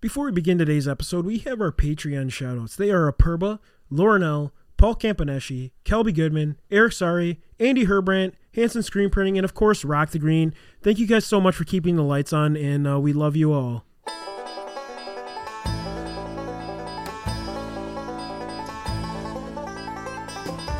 Before we begin today's episode, we have our Patreon shoutouts. They are Aperba, Laurenell, Paul Campaneschi, Kelby Goodman, Eric Sari, Andy Herbrandt, Hanson Screen Printing, and of course, Rock the Green. Thank you guys so much for keeping the lights on, and uh, we love you all.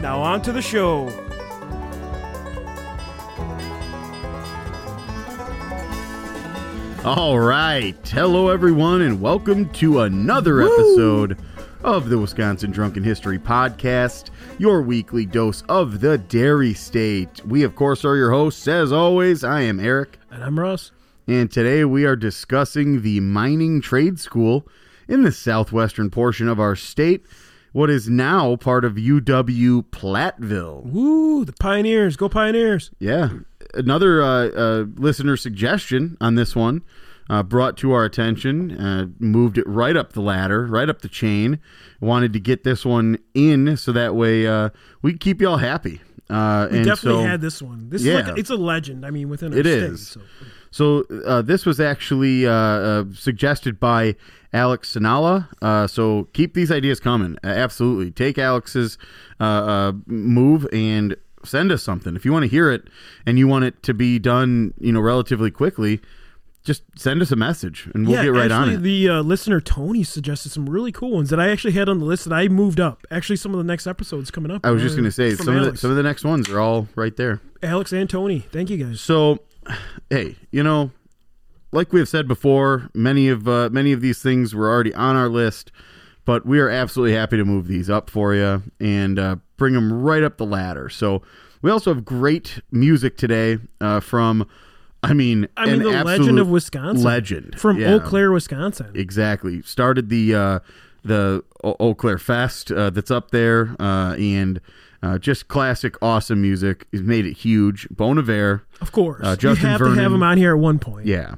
Now on to the show. All right. Hello, everyone, and welcome to another episode of the Wisconsin Drunken History Podcast, your weekly dose of the Dairy State. We, of course, are your hosts. As always, I am Eric, And I'm Russ. and today we are discussing the mining trade school in the southwestern portion of our state, what is now part of UW Platteville. Woo, the Pioneers. Go Pioneers. Yeah. Another uh, uh, listener suggestion on this one uh, brought to our attention, uh, moved it right up the ladder, right up the chain. Wanted to get this one in so that way uh, we keep y'all happy. Uh, We definitely so, had this one. This Yeah. is like it's a legend. I mean, within our It state. is. So. So uh, this was actually uh, uh, suggested by Alex Sinala. Uh, so keep these ideas coming. Absolutely, take Alex's uh, uh, move and send us something if you want to hear it and you want it to be done, you know, relatively quickly. Just send us a message and we'll yeah, get right actually, on it. the uh, listener Tony suggested some really cool ones that I actually had on the list that I moved up. Actually, some of the next episodes coming up. I was just going to say some of the some of the next ones are all right there. Alex and Tony. Thank you guys. So, hey, you know, like we have said before, many of uh, many of these things were already on our list, but we are absolutely happy to move these up for you and uh, bring them right up the ladder. So, we also have great music today uh, from, I mean, I mean, an the legend of Wisconsin, legend from Yeah. Eau Claire, Wisconsin. Exactly. Started the uh, the Eau Claire Fest uh, that's up there, uh, and uh, just classic, awesome music. He's made it huge. Bon Iver. of course, uh, Justin you have to Vernon. have him on here at one point. Yeah.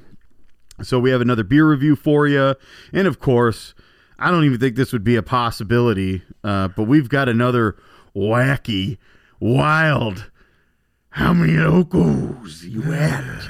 So we have another beer review for you, and of course, I don't even think this would be a possibility, uh, but we've got another wacky, wild. How many locos you at?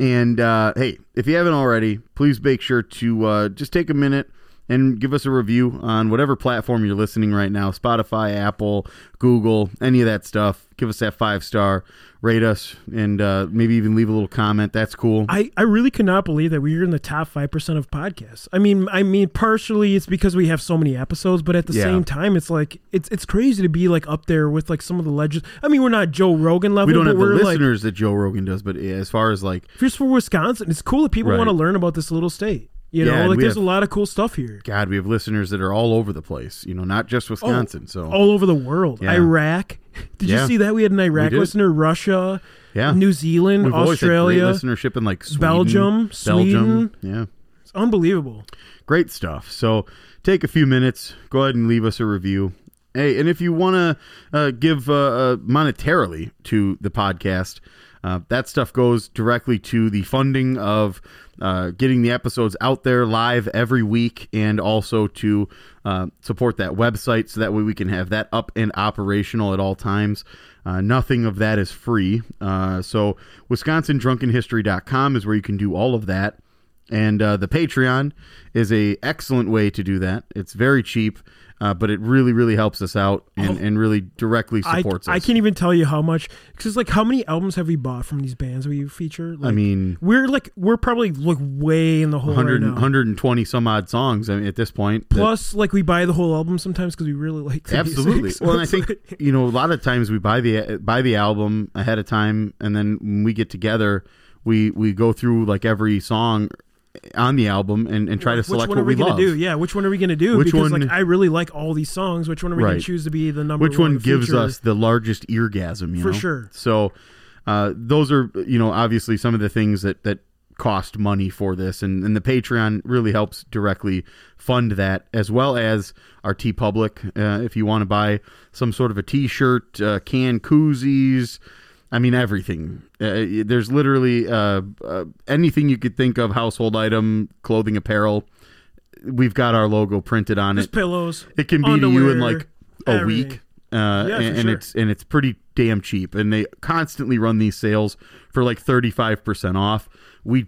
And uh, hey, if you haven't already, please make sure to uh, just take a minute and give us a review on whatever platform you're listening right now Spotify, Apple, Google, any of that stuff. Give us that five star, rate us, and uh, maybe even leave a little comment. That's cool. I, I really cannot believe that we're in the top five percent of podcasts. I mean, I mean, partially it's because we have so many episodes, but at the Yeah. same time, it's like it's it's crazy to be like up there with like some of the legends. I mean, we're not Joe Rogan level, we don't have the we're like listeners that Joe Rogan does, but as far as like, just for Wisconsin, it's cool that people Right. want to learn about this little state. You Yeah, know, like there's have- a lot of cool stuff here. God, we have listeners that are all over the place. You know, not just Wisconsin. so all over the world. Yeah. Iraq. Did Yeah. you see that? We had an Iraq listener, Russia, yeah, New Zealand, We've always had great Australia. listenership in like Sweden, Belgium, Belgium. Yeah, It's unbelievable. great stuff. So take a few minutes, go ahead and leave us a review. Hey, and if you want to uh, give uh, uh, monetarily to the podcast, uh, that stuff goes directly to the funding of uh, getting the episodes out there live every week, and also to uh, support that website so that way we can have that up and operational at all times. Uh, nothing of that is free. Uh, so, WisconsinDrunkenHistory.com is where you can do all of that and the patreon is a excellent way to do that it's very cheap uh, but it really really helps us out and, and really directly supports I us I can't even tell you how much because it's like how many albums have we bought from these bands we feature? Like, i mean we're like we're probably like way in the hole 100, right now. 120 some odd songs I mean, at this point that- Plus, like we buy the whole album sometimes because we really like the absolutely music, so well and i think like- you know a lot of times we buy the buy the album ahead of time and then when we get together we we go through like every song on the album and, and try to which select one what are we, we gonna love do? Yeah, which one are we gonna do? Which because one- like I really like all these songs. Which one are we gonna choose to be the number? One? Which one gives feature? us the largest eargasm you For know? sure. so uh, those are you know obviously some of the things that that cost money for this, and, and the Patreon really helps directly fund that, as well as our TeePublic. Uh, if you want to buy some sort of a T-shirt, uh, can koozies, I mean everything. Uh, there's literally uh, uh, anything you could think of, household item, clothing, apparel. We've got our logo printed on Just it. pillows. It can be to you in like a everything. week. Uh, Yeah, and, and sure. it's and it's pretty damn cheap, and they constantly run these sales for like thirty five percent off. We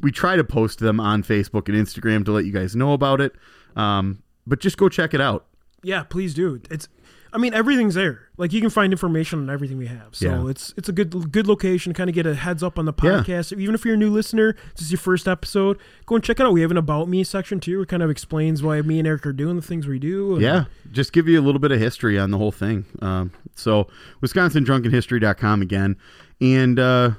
we try to post them on Facebook and Instagram to let you guys know about it, um, but just go check it out. Yeah, please do. It's I mean everything's there. Like you can find information on everything we have. So Yeah. it's it's a good good location to kind of get a heads up on the Yeah. podcast. Even if you're a new listener, this is your first episode, go and check it out. We have an about me section too. It kind of explains why me and Eric are doing the things we do. Yeah, just give you a little bit of history on the whole thing. Um, so, WisconsinDrunkenHistory.com again. And uh,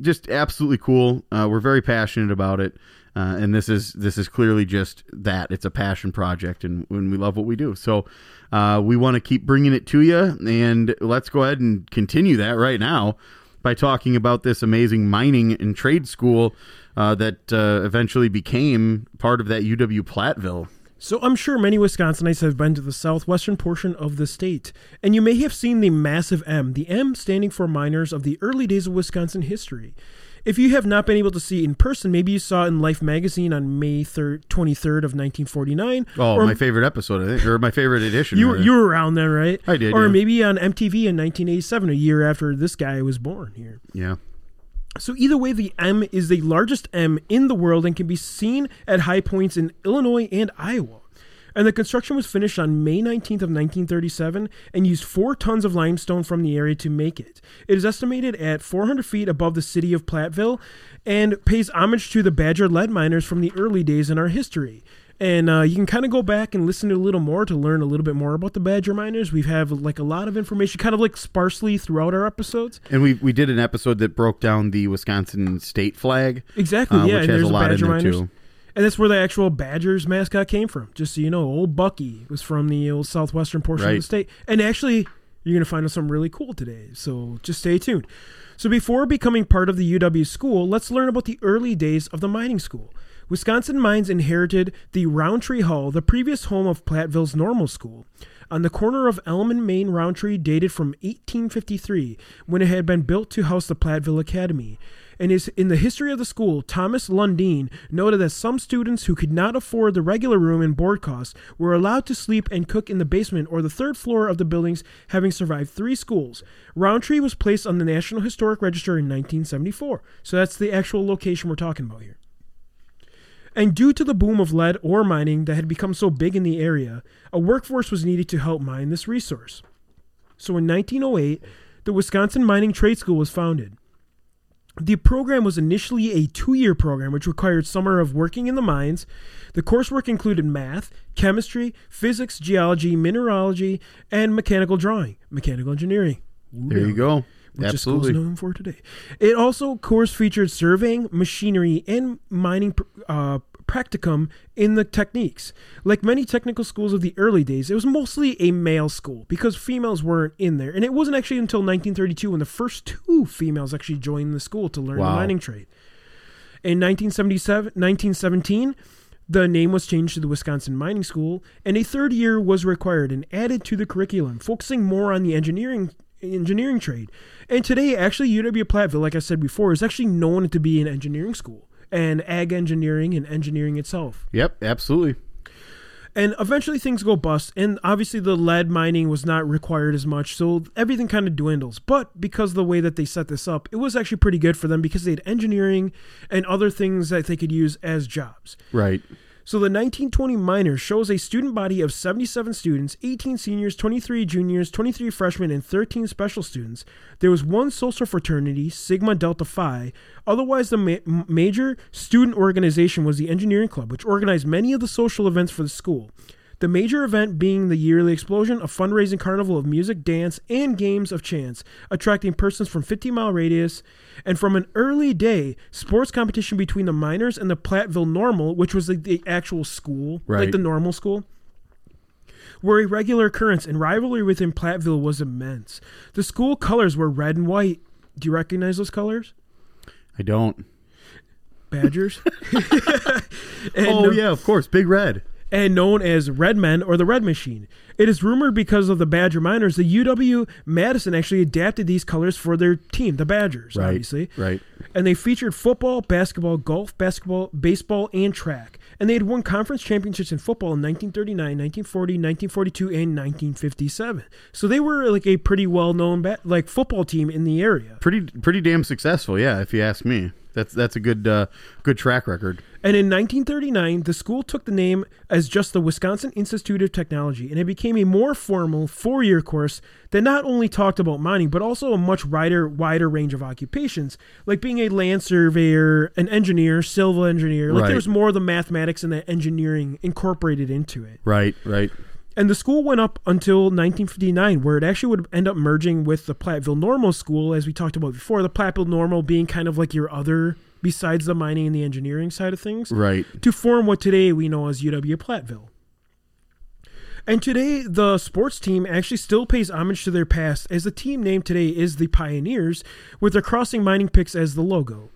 just absolutely cool. Uh, we're very passionate about it. Uh, and this is this is clearly just that. It's a passion project, and, and we love what we do. So uh, we want to keep bringing it to you, and let's go ahead and continue that right now by talking about this amazing mining and trade school uh, that uh, eventually became part of that UW Platteville. So I'm sure many Wisconsinites have been to the southwestern portion of the state, and you may have seen the massive M, the M standing for miners of the early days of Wisconsin history. If you have not been able to see it in person, maybe you saw it in Life magazine on May 3rd, 23rd of 1949. Oh, or my favorite episode, I think, or my favorite edition. you were, you were around then, right? I did, Or yeah. maybe on MTV in 1987, a year after this guy was born here. yeah. So either way, the M is the largest M in the world and can be seen at high points in Illinois and Iowa. And the construction was finished on May 19th of 1937 and used four tons of limestone from the area to make it. It is estimated at 400 feet above the city of Platteville and pays homage to the Badger lead miners from the early days in our history. And uh, you can kind of go back and listen to a little more to learn a little bit more about the Badger miners. We have like a lot of information, kind of like sparsely throughout our episodes. And we we did an episode that broke down the Wisconsin state flag, Exactly, uh, yeah. which has there's a lot in there miners. too. And that's where the actual Badgers mascot came from. Just so you know, old Bucky was from the old southwestern portion of the state. And actually, you're going to find out something really cool today. So just stay tuned. So before becoming part of the UW school, let's learn about the early days of the mining school. Wisconsin Mines inherited the Rountree Hall, the previous home of Platteville's normal school. On the corner of Elm and Main Rountree dated from 1853, when it had been built to house the Platteville Academy. And is in the history of the school, Thomas Lundeen noted that some students who could not afford the regular room and board costs were allowed to sleep and cook in the basement or the third floor of the buildings, having survived three schools. Rountree was placed on the National Historic Register in 1974. So that's the actual location we're talking about here. And due to the boom of lead ore mining that had become so big in the area, a workforce was needed to help mine this resource. So in 1908, the Wisconsin Mining Trade School was founded. The program was initially a two year program which required summer of working in the mines. The coursework included math, chemistry, physics, geology, mineralogy, and mechanical drawing, mechanical engineering. There you go. which Absolutely. is known for today. It also course featured surveying, machinery, and mining uh, practicum in the techniques. Like many technical schools of the early days, it was mostly a male school because females weren't in there. And it wasn't actually until 1932 when the first two females actually joined the school to learn Wow. the mining trade. In 1977, 1917, the name was changed to the Wisconsin Mining School, and a third year was required and added to the curriculum, focusing more on the engineering engineering trade. And today, actually, UW Platteville, like I said before, is actually known to be an engineering school and ag engineering and engineering itself. Yep, absolutely. And eventually things go bust, and obviously the lead mining was not required as much, so everything kind of dwindles. But because of the way that they set this up, it was actually pretty good for them because they had engineering and other things that they could use as jobs. Right. So the 1920 minors shows a student body of 77 students, 18 seniors, 23 juniors, 23 freshmen, and 13 special students. There was one social fraternity, Sigma Delta Phi. Otherwise, the ma- major student organization was the Engineering Club, which organized many of the social events for the school. The major event being the yearly explosion, a fundraising carnival of music, dance, and games of chance, attracting persons from 50 mile radius. And from an early day, sports competition between the miners and the Platteville Normal, which was like the actual school, like the normal school, were a regular occurrence, and rivalry within Platteville was immense. The school colors were red and white. Do you recognize those colors? I don't. Badgers. and, oh uh, yeah, of course, Big Red. And known as Red Men or the Red Machine. It is rumored because of the Badger Miners, the UW Madison actually adapted these colors for their team, the Badgers, Right. obviously. Right. And they featured football, basketball, golf, basketball, baseball, and track. And they had won conference championships in football in 1939, 1940, 1942, and 1957. So they were like a pretty well-known ba- like football team in the area. Pretty pretty damn successful, yeah. If you ask me, that's that's a good uh, good track record. And in 1939, the school took the name as just the Wisconsin Institute of Technology, and it became a more formal four-year course that not only talked about mining, but also a much wider, wider range of occupations, like being a land surveyor, an engineer, civil engineer. Like Right. there was more of the mathematics and the engineering incorporated into it. Right. Right. And the school went up until 1959, where it actually would end up merging with the Platteville Normal School, as we talked about before. The Platteville Normal being kind of like your other, besides the mining and the engineering side of things Right. to form what today we know as UW Platteville. And today, the sports team actually still pays homage to their past, as the team name today is the Pioneers, with their crossing mining picks as the logo.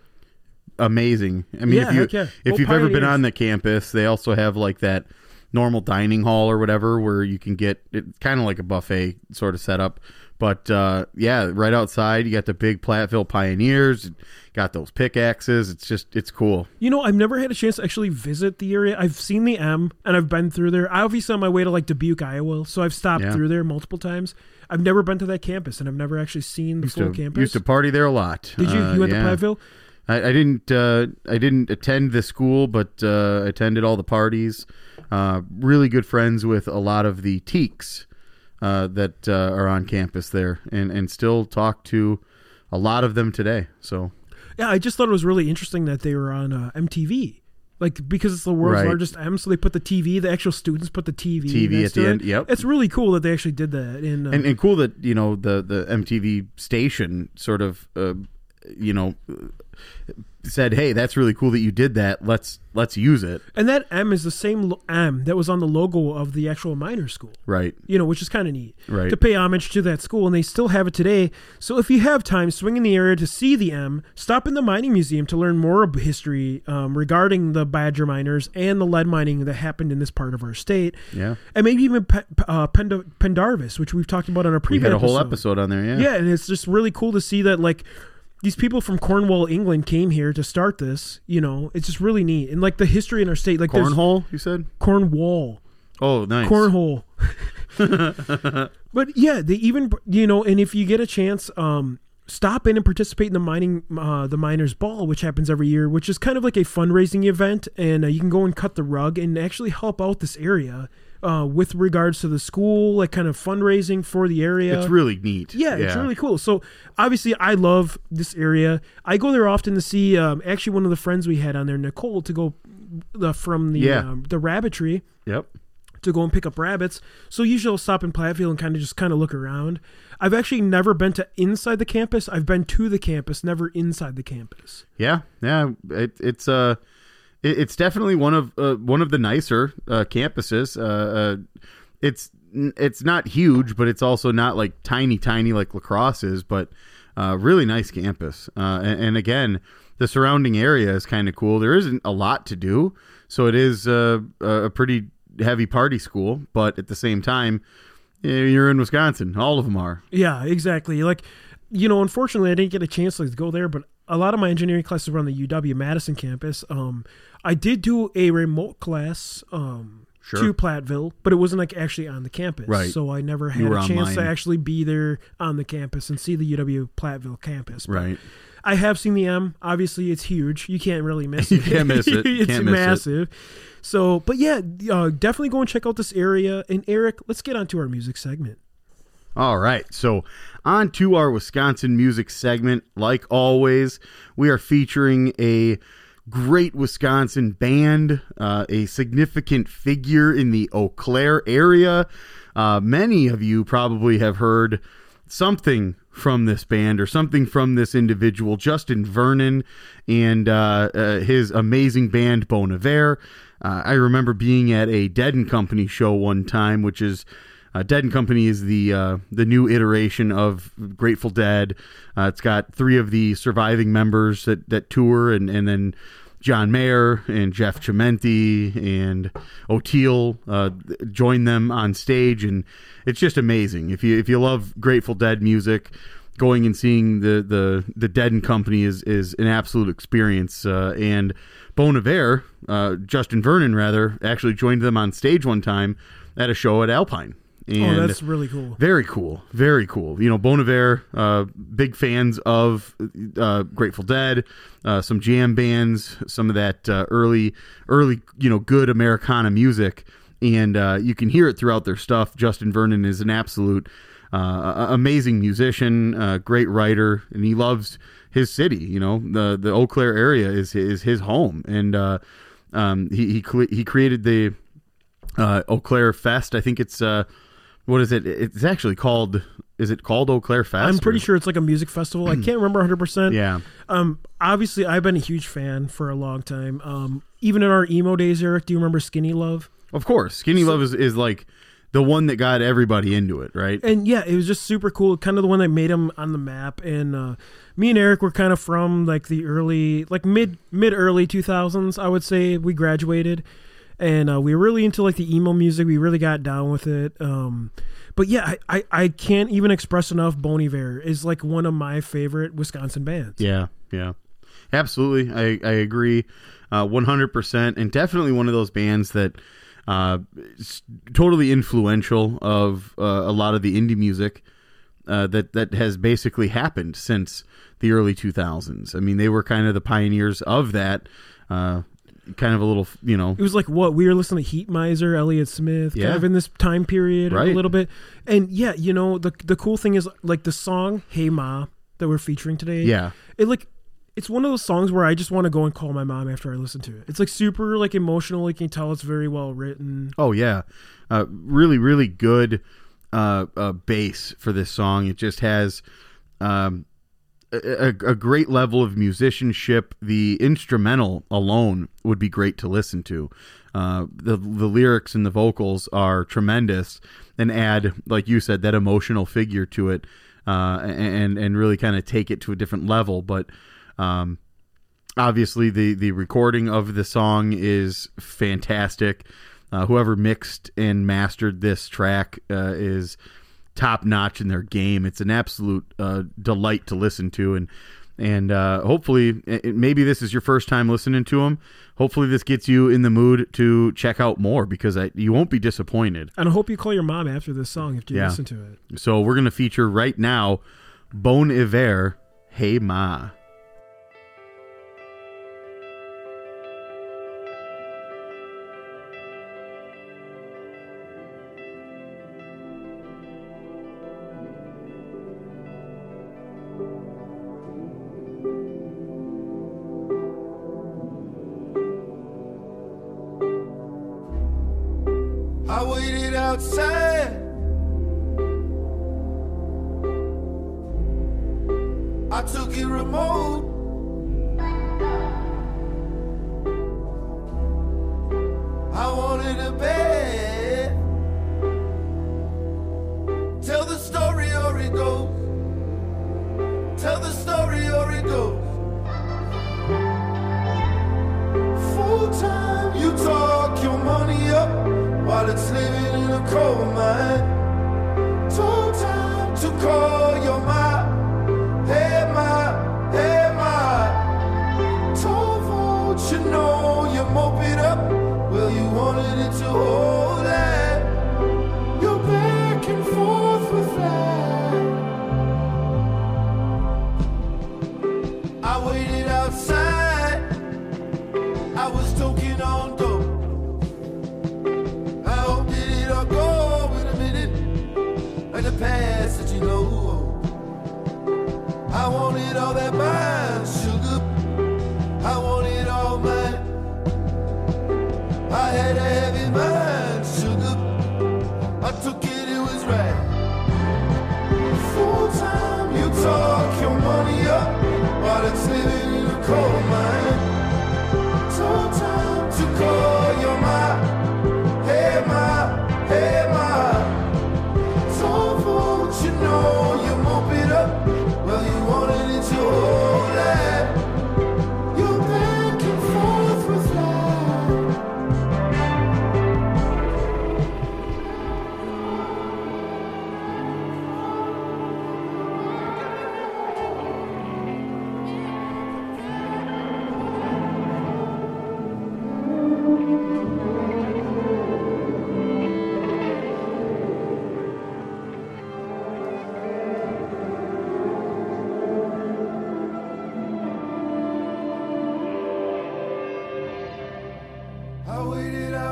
Amazing. I mean, Yeah, if you yeah. if Go you've ever been on the campus, they also have like that normal dining hall or whatever where you can get it's kind of like a buffet sort of setup. But uh, yeah, right outside you got the big Platteville Pioneers, got those pickaxes. It's just it's cool. You know, I've never had a chance to actually visit the area. I've seen the M, and I've been through there. I obviously on my way to like Dubuque, Iowa, so I've stopped Yeah. through there multiple times. I've never been to that campus, and I've never actually seen the Used full to campus. used to party there a lot. Did you? Uh, you went yeah. to Platteville? I, I didn't. Uh, I didn't attend the school, but uh, attended all the parties. Uh, really good friends with a lot of the teaks uh, that uh, are on campus there, and and still talk to a lot of them today. So Yeah, I just thought it was really interesting that they were on uh, MTV. Like because it's the world's Right. largest M, so they put the TV. The actual students put the TV. TV at the to it. end, yep. It's really cool that they actually did that. In uh, and, and cool that you know the the MTV station sort of uh, you know said, "Hey, that's really cool that you did that. Let's let's use it." and that M is the same lo- M that was on the logo of the actual miner school. Right. you know, which is kind of neat Right. to pay homage to that school, and they still have it today. So if you have time, swing in the area to see the M. Stop in the mining museum to learn more of history um, regarding the Badger miners and the lead mining that happened in this part of our state, Yeah. and maybe even uh, Pend- Pendarvis, which we've talked about on a We previous had a whole episode on there. Yeah. Yeah, and it's just really cool to see that like. These people from Cornwall, England, came here to start this. You know, it's just really neat, and like the history in our state, like Cornhole, you said? Cornwall, Oh, nice. cornhole. but yeah, they even you know, and if you get a chance, um, stop in and participate in the mining, uh, the miners' ball, which happens every year, which is kind of like a fundraising event, and uh, you can go and cut the rug and actually help out this area. Uh, with regards to the school, like kind of fundraising for the area. It's really neat. Yeah, it's really cool. So obviously, I love this area. I go there often to see. Um, actually, one of the friends we had on there, Nicole, to go uh, from the Yeah. um, the rabbitry Yep. to go and pick up rabbits. So usually I'll stop in Platteville and kind of just kind of look around. I've actually never been to inside the campus. I've been to the campus, never inside the campus. Yeah, yeah. It, it's uh, it, it's definitely one of uh, one of the nicer uh, campuses. Uh, uh, it's it's not huge, but it's also not like tiny, tiny like Lacrosse is. But uh, really nice campus. And, and again, the surrounding area is kind of cool. There isn't a lot to do, so it is a pretty heavy party school. But at the same time, eh, you're in Wisconsin. All of them are. Yeah, exactly. Like, you know, unfortunately, I didn't get a chance to go there, but a lot of my engineering classes were on the UW Madison campus. Um, I did do a remote class. Um, Sure. To Platteville, but it wasn't like actually on the campus, Right. So I never had a chance to actually be there on the campus and see the UW Platteville campus. But Right. I have seen the M. Obviously, it's huge. You can't really miss it. You can't miss it. it's miss it. massive. So, but yeah, uh, definitely go and check out this area. And Eric, let's get on to our music segment. All right, so on to our Wisconsin music segment. Like always, we are featuring a great Wisconsin band, uh, a significant figure in the Eau Claire area. Uh, many of you probably have heard something from this band or something from this individual, Justin Vernon, and uh, uh, his amazing band Bon Iver. Uh, I remember being at a Dead and Company show one time, which is uh, Dead and Company is the uh, the new iteration of Grateful Dead. Uh, it's got three of the surviving members that, that tour, and and then John Mayer and Jeff Chimenti and Oteil uh, join them on stage, and it's just amazing. If you if you love Grateful Dead music, going and seeing the the the Dead and Company is is an absolute experience. Uh, and Bon Iver, uh, Justin Vernon rather, actually joined them on stage one time at a show at Alpine. And oh, that's really cool. very cool, very cool. You know, Bon Iver, uh, big fans of uh, Grateful Dead, uh, some jam bands, some of that uh, early, early, you know, good Americana music, and uh, you can hear it throughout their stuff. Justin Vernon is an absolute uh, amazing musician, uh, great writer, and he loves his city. You know, the the Eau Claire area is is his home, and uh, um, he he he created the uh, Eau Claire Fest. I think it's uh, what is it? It's actually called. Is it called Eau Claire Fest? I'm pretty or- sure it's like a music festival. I can't remember 100. percent Yeah. Um, obviously, I've been a huge fan for a long time. Um, even in our emo days, Eric, do you remember Skinny Love? Of course, Skinny Love is, is like the one that got everybody into it, right? And yeah, it was just super cool. Kind of the one that made him on the map. And uh, me and Eric were kind of from like the early, like mid mid early 2000s. I would say we graduated, and uh, we were really into like the emo music. We really got down with it. Um, but yeah, I, I, I can't even express enough. Bon Iver is like one of my favorite Wisconsin bands. Yeah, yeah, absolutely. I I agree, one hundred percent, and definitely one of those bands that uh, totally influential of uh, a lot of the indie music uh, that that has basically happened since the early two thousands. I mean, they were kind of the pioneers of that. Kind of a little, you know, It was like what we were listening to Heatmiser, Elliott Smith, Yeah. kind of in this time period right. a little bit. And yeah, you know, the the cool thing is like the song Hey Ma that we're featuring today. yeah, It like it's one of those songs where I just want to go and call my mom after I listen to it. It's like super like emotional. You can tell it's very well written. Oh yeah, uh, really, really good uh, uh, bass for this song. It just has um, a, a great level of musicianship. The instrumental alone would be great to listen to. Uh, the the lyrics and the vocals are tremendous and add, like you said, that emotional figure to it, uh, and and really kind of take it to a different level. But um, obviously the the recording of the song is fantastic. Uh, whoever mixed and mastered this track uh, is top notch in their game. It's an absolute uh, delight to listen to, and and uh, hopefully, it, maybe this is your first time listening to them. Hopefully, this gets you in the mood to check out more because I, you won't be disappointed. And I hope you call your mom after this song if you Yeah. listen to it. So we're gonna feature right now, Bon Iver, Hey Ma. Outside. I was toking on dope. I it go a minute, like the past that you know. I wanted all that mine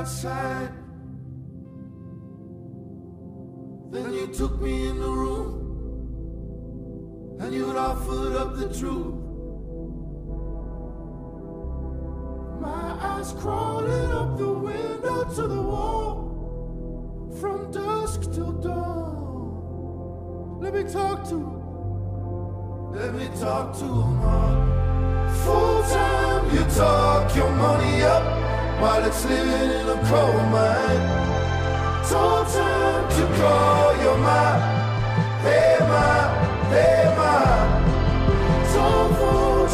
outside. Then you took me in the room and you'd offered up the truth. My eyes crawling up the window to the wall from dusk till dawn. Let me talk to him. Let me talk to him. All full time, you talk your money up while it's living in a coal mine. Told time to call your mom. Hey, ma, hey,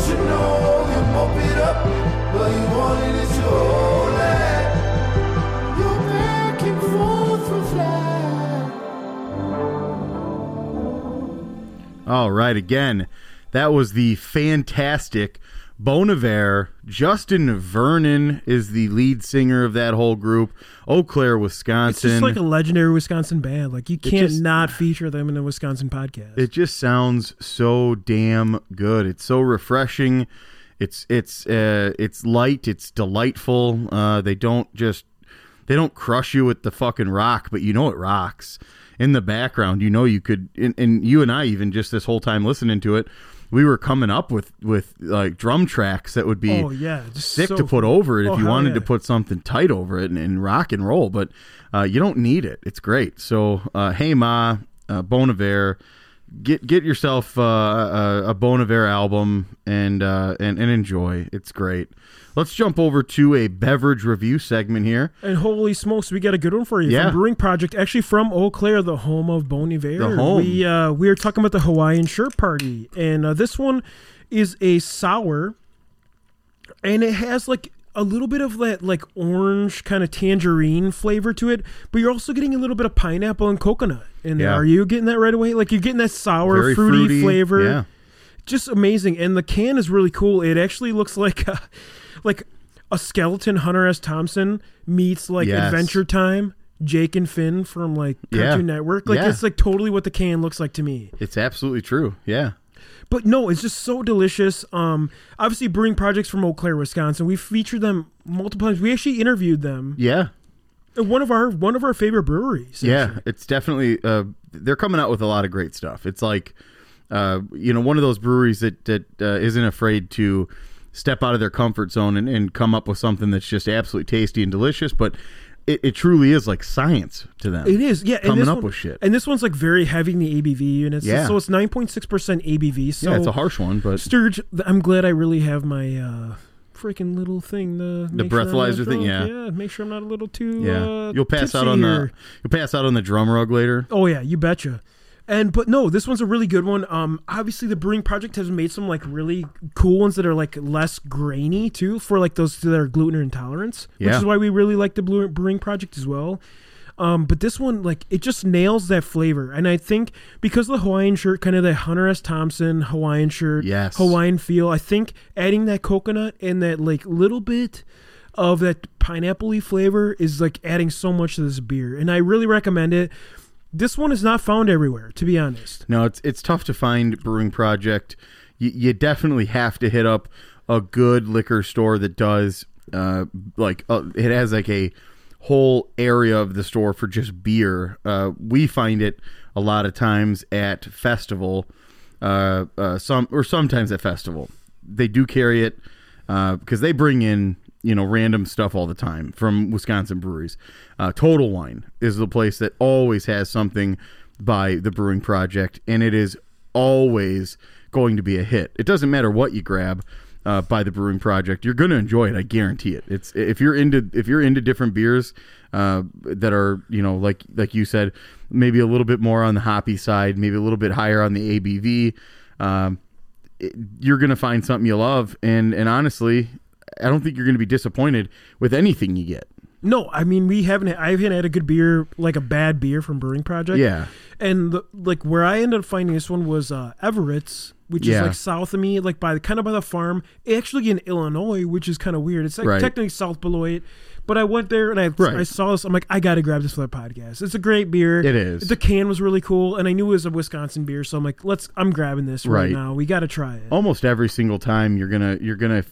you know you mope it up, but you it your. You're back and forth for fly. All right, again, that was the fantastic Bon Iver. Justin Vernon is the lead singer of that whole group. Eau Claire, Wisconsin. It's just like a legendary Wisconsin band. Like you can't just- not feature them in a Wisconsin podcast. it just sounds so damn good. It's so refreshing. It's it's uh, it's light. It's delightful. Uh, they don't just they don't crush you with the fucking rock, but you know it rocks. In the background, you know you could, and, and you and I even just this whole time listening to it, we were coming up with with like drum tracks that would be oh yeah, sick so to put over it Oh, if you wanted yeah. to put something tight over it and, and rock and roll. But uh, you don't need it. It's great. So, uh, hey ma, uh, Bon Iver, get get yourself uh, a, a Bon Iver album and, uh, and and enjoy. It's great. Let's jump over to a beverage review segment here. And holy smokes, we got a good one for you Yeah. from Brewing Projekt, actually from Eau Claire, the home of Bon Iver. The home. We uh, we are talking about the Hawaiian Shirt Party, and uh, this one is a sour, and it has like a little bit of that like orange kind of tangerine flavor to it, but you're also getting a little bit of pineapple and coconut in there. Yeah. Are you getting that right away? Like you're getting that sour, fruity, fruity. flavor Yeah. just amazing and the can is really cool it actually looks like a, like a skeleton hunter s thompson meets like Yes. adventure time jake and finn from like Yeah. cartoon network like Yeah. it's like totally what the can looks like to me It's absolutely true. Yeah. But no it's just so delicious um obviously brewing projekts from eau claire wisconsin we featured them multiple times we actually interviewed them Yeah. one of our one of our favorite breweries Yeah, actually. it's definitely uh, they're coming out with a lot of great stuff. It's like uh, you know one of those breweries that that uh, isn't afraid to step out of their comfort zone and, and come up with something that's just absolutely tasty and delicious, but it, it truly is like science to them. It is, yeah. Coming up one- with shit. And this one's like very heavy in the ABV units. Yeah. So it's 9.6% ABV. So yeah, it's a harsh one, but Sturge, I'm glad I really have my uh, freaking little thing. The The make sure breathalyzer thing, yeah. yeah. Make sure I'm not a little too. yeah, uh, you'll pass out on here. the you'll pass out on the drum rug later. Oh yeah, you betcha. And but no, this one's a really good one. Um, obviously the brewing projekt has made some like really cool ones that are like less grainy too for like those that are gluten intolerance, yeah. which is why we really like the brewing projekt as well. Um, but this one, like, it just nails that flavor, and I think because of the Hawaiian shirt, kind of the Hunter S. Thompson Hawaiian shirt, Yes. Hawaiian feel. I think adding that coconut and that like little bit of that pineapple flavor is like adding so much to this beer, and I really recommend it. This one is not found everywhere, to be honest. No, it's it's tough to find brewing projekt. You, you definitely have to hit up a good liquor store that does uh, like uh, it has like a whole area of the store for just beer. Uh, we find it a lot of times at festival, uh, uh, some or sometimes at festival. They do carry it because they bring in you know random stuff all the time from Wisconsin breweries. Uh, Total Wine is the place that always has something by the Brewing Projekt, and it is always going to be a hit. It doesn't matter what you grab uh, by the Brewing Projekt, you're going to enjoy it. I guarantee it. It's if you're into if you're into different beers uh, that are you know like like you said, maybe a little bit more on the hoppy side, maybe a little bit higher on the ABV. Um, you're going to find something you love, and and honestly, I don't think you're going to be disappointed with anything you get. No, I mean we haven't. I haven't had a good beer, like a bad beer from Brewing Projekt. Yeah. and the, like where I ended up finding this one was uh, Everett's, which Yeah. is like south of me, like by the kind of by the farm. Actually in Illinois, which is kind of weird. It's like Right. technically South Beloit, but I went there and I Right. I saw this. I'm like, I got to grab this for the podcast. It's a great beer. It is. The can was really cool, and I knew it was a Wisconsin beer, so I'm like, let's. I'm grabbing this right, Right. now. We got to try it. almost every single time you're gonna you're gonna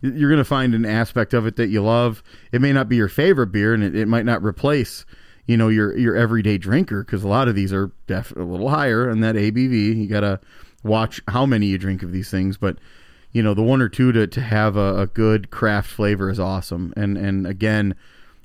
you're gonna find an aspect of it that you love. It may not be your favorite beer, and it, it might not replace you know your your everyday drinker because a lot of these are definitely a little higher in that ABV. You gotta watch how many you drink of these things, but you know the one or two to, to have a, a good craft flavor is awesome. And and again,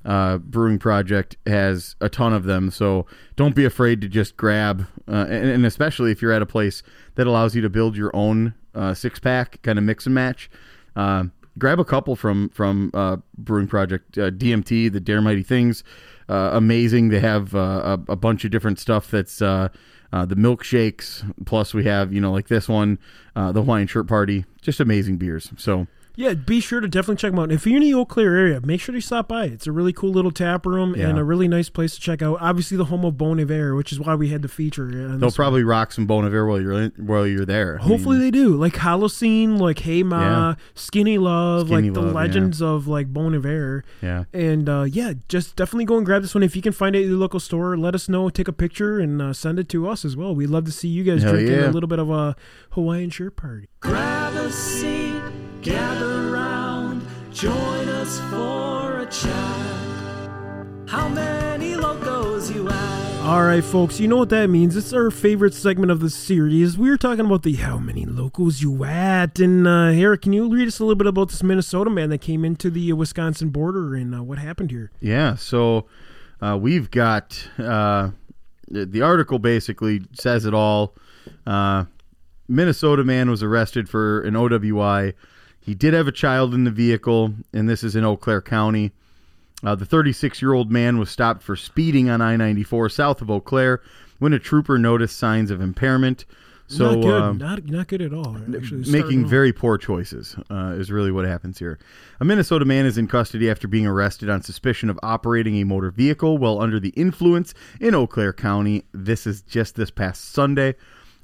uh, Brewing Projekt has a ton of them, so don't be afraid to just grab. Uh, and, and especially if you're at a place that allows you to build your own uh, six pack, kind of mix and match. Uh, grab a couple from from uh, Brewing Projekt, uh, DMT, the Dare Mighty Things uh, amazing. They have uh, a, a, bunch of different stuff that's uh, the milkshakes. Plus, we have you know like this one, the Hawaiian Shirt Party. Just amazing beers. So yeah, be sure to definitely check them out. If you're in the Eau Claire area, make sure to stop by. It's a really cool little tap room Yeah. and a really nice place to check out. Obviously, the home of Bon Iver, which is why we had the feature. on they'll this probably rock some Bon Iver while you're in, while you're there. I Hopefully mean, they do. Like Holocene, like Hey Ma, Yeah. Skinny Love, Skinny like the Love, yeah. legends of like Bon Iver. yeah. And uh, yeah, just definitely go and grab this one. If you can find it at your local store, let us know. Take a picture and uh, send it to us as well. We'd love to see you guys Hell drinking yeah. a little bit of a Hawaiian shirt party. Grab a seat, gather round, join us for a chat. How many locos you at? All right, folks, you know what that means. It's our favorite segment of the series. We were talking about the how many locals you at. And uh, Eric, can you read us a little bit about this Minnesota man that came into the uh, Wisconsin border and uh, what happened here? Yeah, so uh, we've got uh, the the article basically says it all. Uh, Minnesota man was arrested for an OWI. He did have a child in the vehicle, and this is in Eau Claire County. Uh, the 36 year old man was stopped for speeding on I 94 south of Eau Claire when a trooper noticed signs of impairment. So, not good. um, not, not good at all. Actually, making very poor choices uh, is really what happens here. A Minnesota man is in custody after being arrested on suspicion of operating a motor vehicle while under the influence in Eau Claire County. This is just this past Sunday.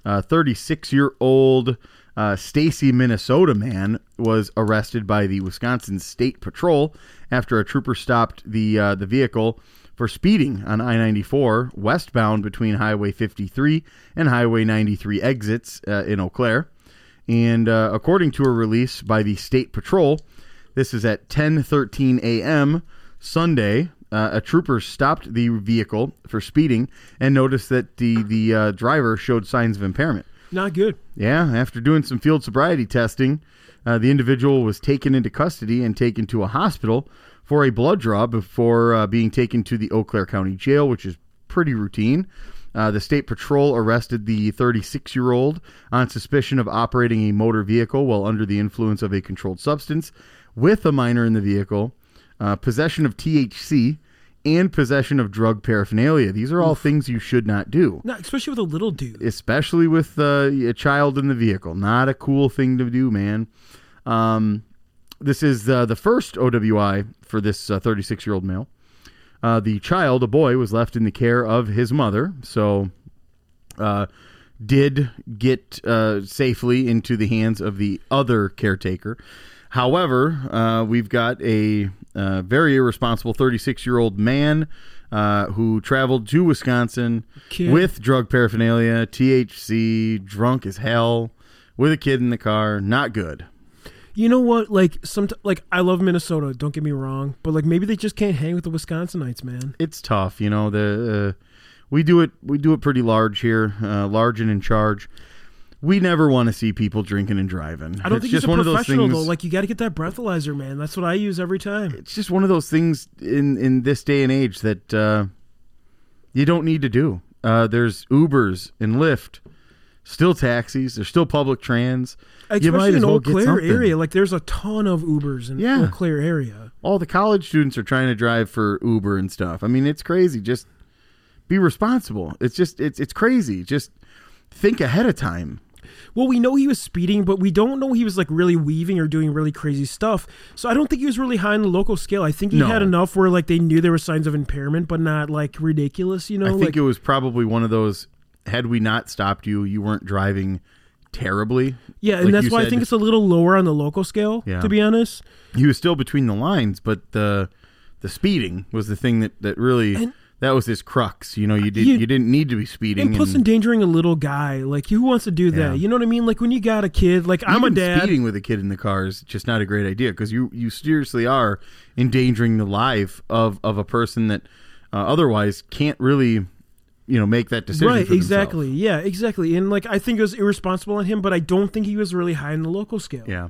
36 year old uh, Stacy, Minnesota man was arrested by the Wisconsin State Patrol after a trooper stopped the uh, the vehicle for speeding on I 94 westbound between Highway 53 and Highway 93 exits uh, in Eau Claire. And uh, according to a release by the State Patrol, this is at 10:13 a.m. Sunday. Uh, a trooper stopped the vehicle for speeding and noticed that the the uh, driver showed signs of impairment. Not good. Yeah, after doing some field sobriety testing, uh, the individual was taken into custody and taken to a hospital for a blood draw before uh, being taken to the Eau Claire County Jail, which is pretty routine. Uh, the state patrol arrested the 36 year old on suspicion of operating a motor vehicle while under the influence of a controlled substance with a minor in the vehicle, uh, possession of THC, and possession of drug paraphernalia. These are all things you should not do Not especially with a little dude. especially with uh, a child in the vehicle. Not a cool thing to do, man. Um, this is uh, the first OWI for this 36 year old male. Uh, the child, a boy, was left in the care of his mother, so uh, did get uh, safely into the hands of the other caretaker. However, uh, we've got a uh, very irresponsible 36 year old man uh, who traveled to Wisconsin Kid. with drug paraphernalia, THC, drunk as hell, with a kid in the car. Not good. You know what? Like some, like I love Minnesota. Don't get me wrong, but like maybe they just can't hang with the Wisconsinites, man. It's tough, you know. The uh, we do it we do it pretty large here, uh, large and in charge. We never want to see people drinking and driving. I don't it's think just he's a one of those professional things. though. Like you got to get that breathalyzer, man. That's what I use every time. it's just one of those things in in this day and age that uh, you don't need to do. Uh, there's Ubers and Lyft, still taxis. There's still public trans. you might Especially as in well Eau Claire area, like there's a ton of Ubers in Yeah. Eau Claire area. All the college students are trying to drive for Uber and stuff. I mean, it's crazy. Just be responsible. It's just it's it's crazy. Just think ahead of time. Well, we know he was speeding, but we don't know he was like really weaving or doing really crazy stuff. So I don't think he was really high on the local scale. I think he No. had enough where like they knew there were signs of impairment, but not like ridiculous. You know, I think like it was probably one of those. Had we not stopped you, you weren't driving terribly. yeah, and Like that's why I think it's a little lower on the local scale. Yeah. To be honest, he was still between the lines, but the the speeding was the thing that that really And- that was his crux. You know, you did you, You- didn't need to be speeding. And plus, and endangering a little guy, like who wants to do that? Yeah. You know what I mean? Like when you got a kid, like I'm a dad. Speeding with a kid in the car is just not a great idea because you you seriously are endangering the life of of a person that uh, otherwise can't really, you know, make that decision. Right, exactly. Yeah, exactly. And like I think it was irresponsible on him, but I don't think he was really high in the loco scale. Yeah.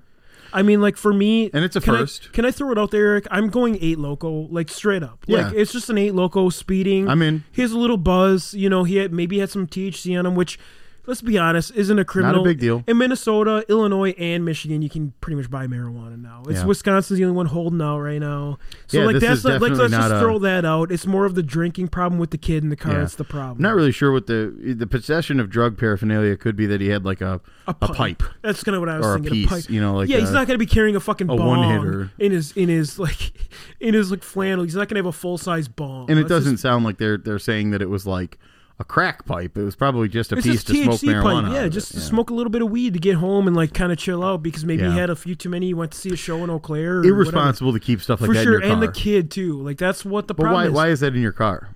I mean, like for me, And it's a can I- first. can I throw it out there, Eric? I'm going eight loco, like straight up. Like Yeah. it's just an eight loco speeding. I'm in. He has a little buzz. You know, he had maybe had some THC on him, which. Let's be honest, isn't a criminal. Not a big deal. In Minnesota, Illinois, and Michigan, you can pretty much buy marijuana now. It's Yeah. Wisconsin's the only one holding out right now. So Yeah, like that's not, like let's just a- throw that out. It's more of the drinking problem with the kid in the car. Yeah. It's the problem. I'm not really sure what the the possession of drug paraphernalia could be that he had like a a a pipe. That's kind of what I was Or a thinking. piece, pipe. you know, like yeah, he's not gonna be carrying a fucking a in his in his like in his like flannel. He's not gonna have a full size bong. and it That's doesn't just- sound like they're they're saying that it was like a crack pipe. It was probably just a it's piece to smoke marijuana. pipe. Yeah, it. just to smoke a little bit of weed to get home and like kind of chill out because maybe Yeah. he had a few too many. He went to see a show in Eau Claire. Irresponsible to keep stuff like whatever. that for in sure, your and the kid too. Like that's what the But problem why is. why is that in your car?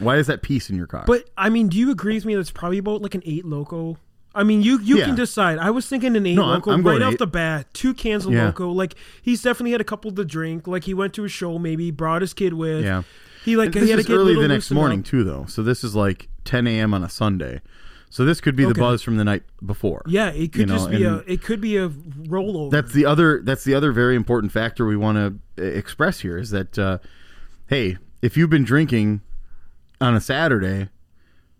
Why is that piece in your car? But I mean, do you agree with me? That's probably about like an eight loco. I mean, you you Yeah. can decide. I was thinking an eight No, I'm- loco I'm right off eight. the bat. Two cans of Yeah. loco. Like he's definitely had a couple to drink. Like he went to a show, maybe brought his kid with. yeah. He like And he this had to is get a early the next morning up. too, though. So this is like 10 a.m. on a Sunday. So this could be the buzz from the night before. Yeah, it could You know, just be a it could be a rollover. That's the other. That's the other very important factor we want to express here is that, uh, hey, if you've been drinking on a Saturday,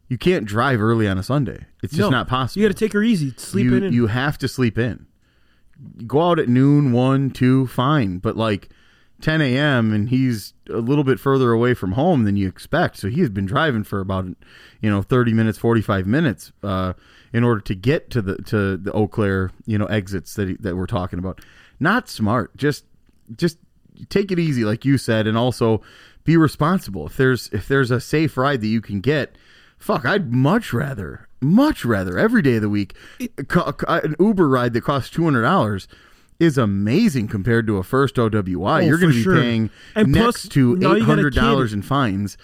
you can't drive early on a Sunday. It's just No, not possible. You got to take her easy. Sleep you, in. And, you have to sleep in. Go out at noon, one, two, fine. But like 10 a.m. and he's a little bit further away from home than you expect. So he's been driving for about you know 30 minutes, 45 minutes uh, in order to get to the to the Eau Claire you know exits that he, that we're talking about. Not smart. Just just take it easy, like you said, and also be responsible. If there's if there's a safe ride that you can get, fuck, I'd much rather, much rather every day of the week, an Uber ride that costs two hundred dollars is amazing compared to a first OWI. Oh, you're going to be sure. paying And plus, next to now eight you got a hundred dollars in fines.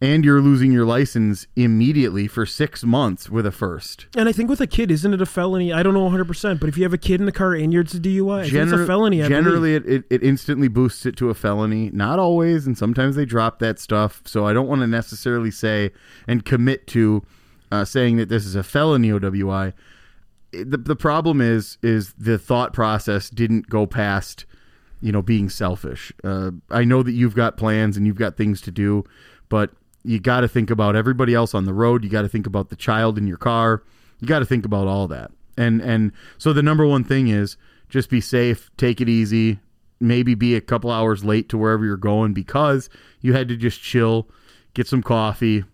And you're losing your license immediately for six months with a first. and I think with a kid, isn't it a felony? I don't know 100, percent but if you have a kid in the car and you're it's a DUI, think it's a felony. I generally, it, it, it instantly boosts it to a felony. Not always, and sometimes they drop that stuff. So I don't want to necessarily say and commit to uh, saying that this is a felony OWI. The, the problem is is the thought process didn't go past you know being selfish. Uh, I know that you've got plans and you've got things to do, but you got to think about everybody else on the road. You got to think about the child in your car. You got to think about all that. And and so the number one thing is just be safe, take it easy, maybe be a couple hours late to wherever you're going because you had to just chill, get some coffee,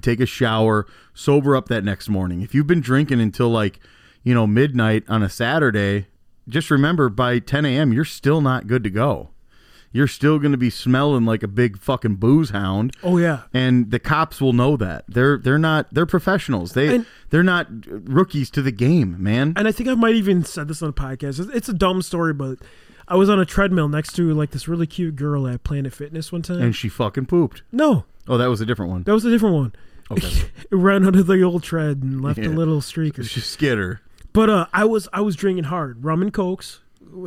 take a shower, sober up that next morning. If you've been drinking until like, you know, midnight on a Saturday, just remember by 10 a.m., you're still not good to go. You're still going to be smelling like a big fucking booze hound. Oh yeah, And the cops will know that. They're they're not they're professionals. They And- they're not rookies to the game, man. and I think I might even said this on the podcast. It's- a dumb story, but I was on a treadmill next to like this really cute girl at Planet Fitness one time. And she fucking pooped. no, Oh, that was a different one. that was a different one. Okay. it ran under the old tread and left Yeah. a little streaker. She skitter. But uh, I was I was drinking hard, rum and cokes,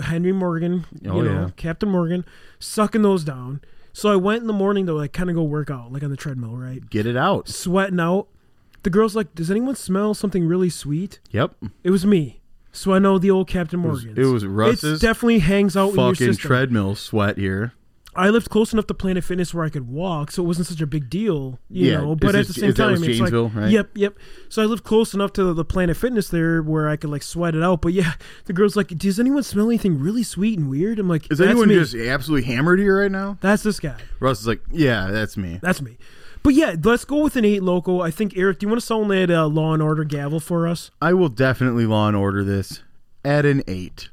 Henry Morgan, you Oh, know, yeah. Captain Morgan, sucking those down. So I went in the morning to like kind of go work out, like on the treadmill, right? Get it out. Sweating out. The girl's like, "Does anyone smell something really sweet?" Yep. It was me. So I know the old Captain Morgan. it was Russ's It definitely hangs out Fucking treadmill sweat here. I lived close enough to Planet Fitness where I could walk, so it wasn't such a big deal, you Yeah, know. is But at this- the same time, it's like, right? yep, yep. So I lived close enough to the Planet Fitness there where I could like sweat it out. But yeah, the girl's like, "Does anyone smell anything really sweet and weird?" I'm like, Is "That's anyone me. just absolutely hammered here right now? That's this guy. Russ is like, yeah, that's me. That's me." But yeah, let's go with an eight loco. I think Eric, do you want to sound that uh, Law and Order gavel for us? I will definitely law and order this at an eight.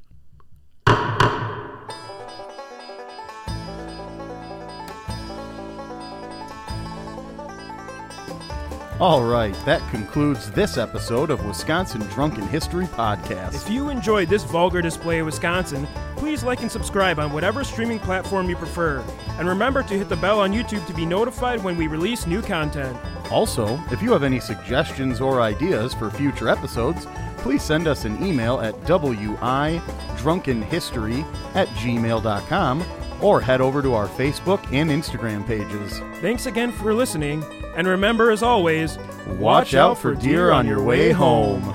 All right, that concludes this episode of Wisconsin Drunken History Podcast. If you enjoyed this vulgar display of Wisconsin, please like and subscribe on whatever streaming platform you prefer. And remember to hit the bell on YouTube to be notified when we release new content. Also, if you have any suggestions or ideas for future episodes, please send us an email at widrunkenhistory at gmail.com or head over to our Facebook and Instagram pages. Thanks again for listening, and remember, as always, Watch out for deer on your way home.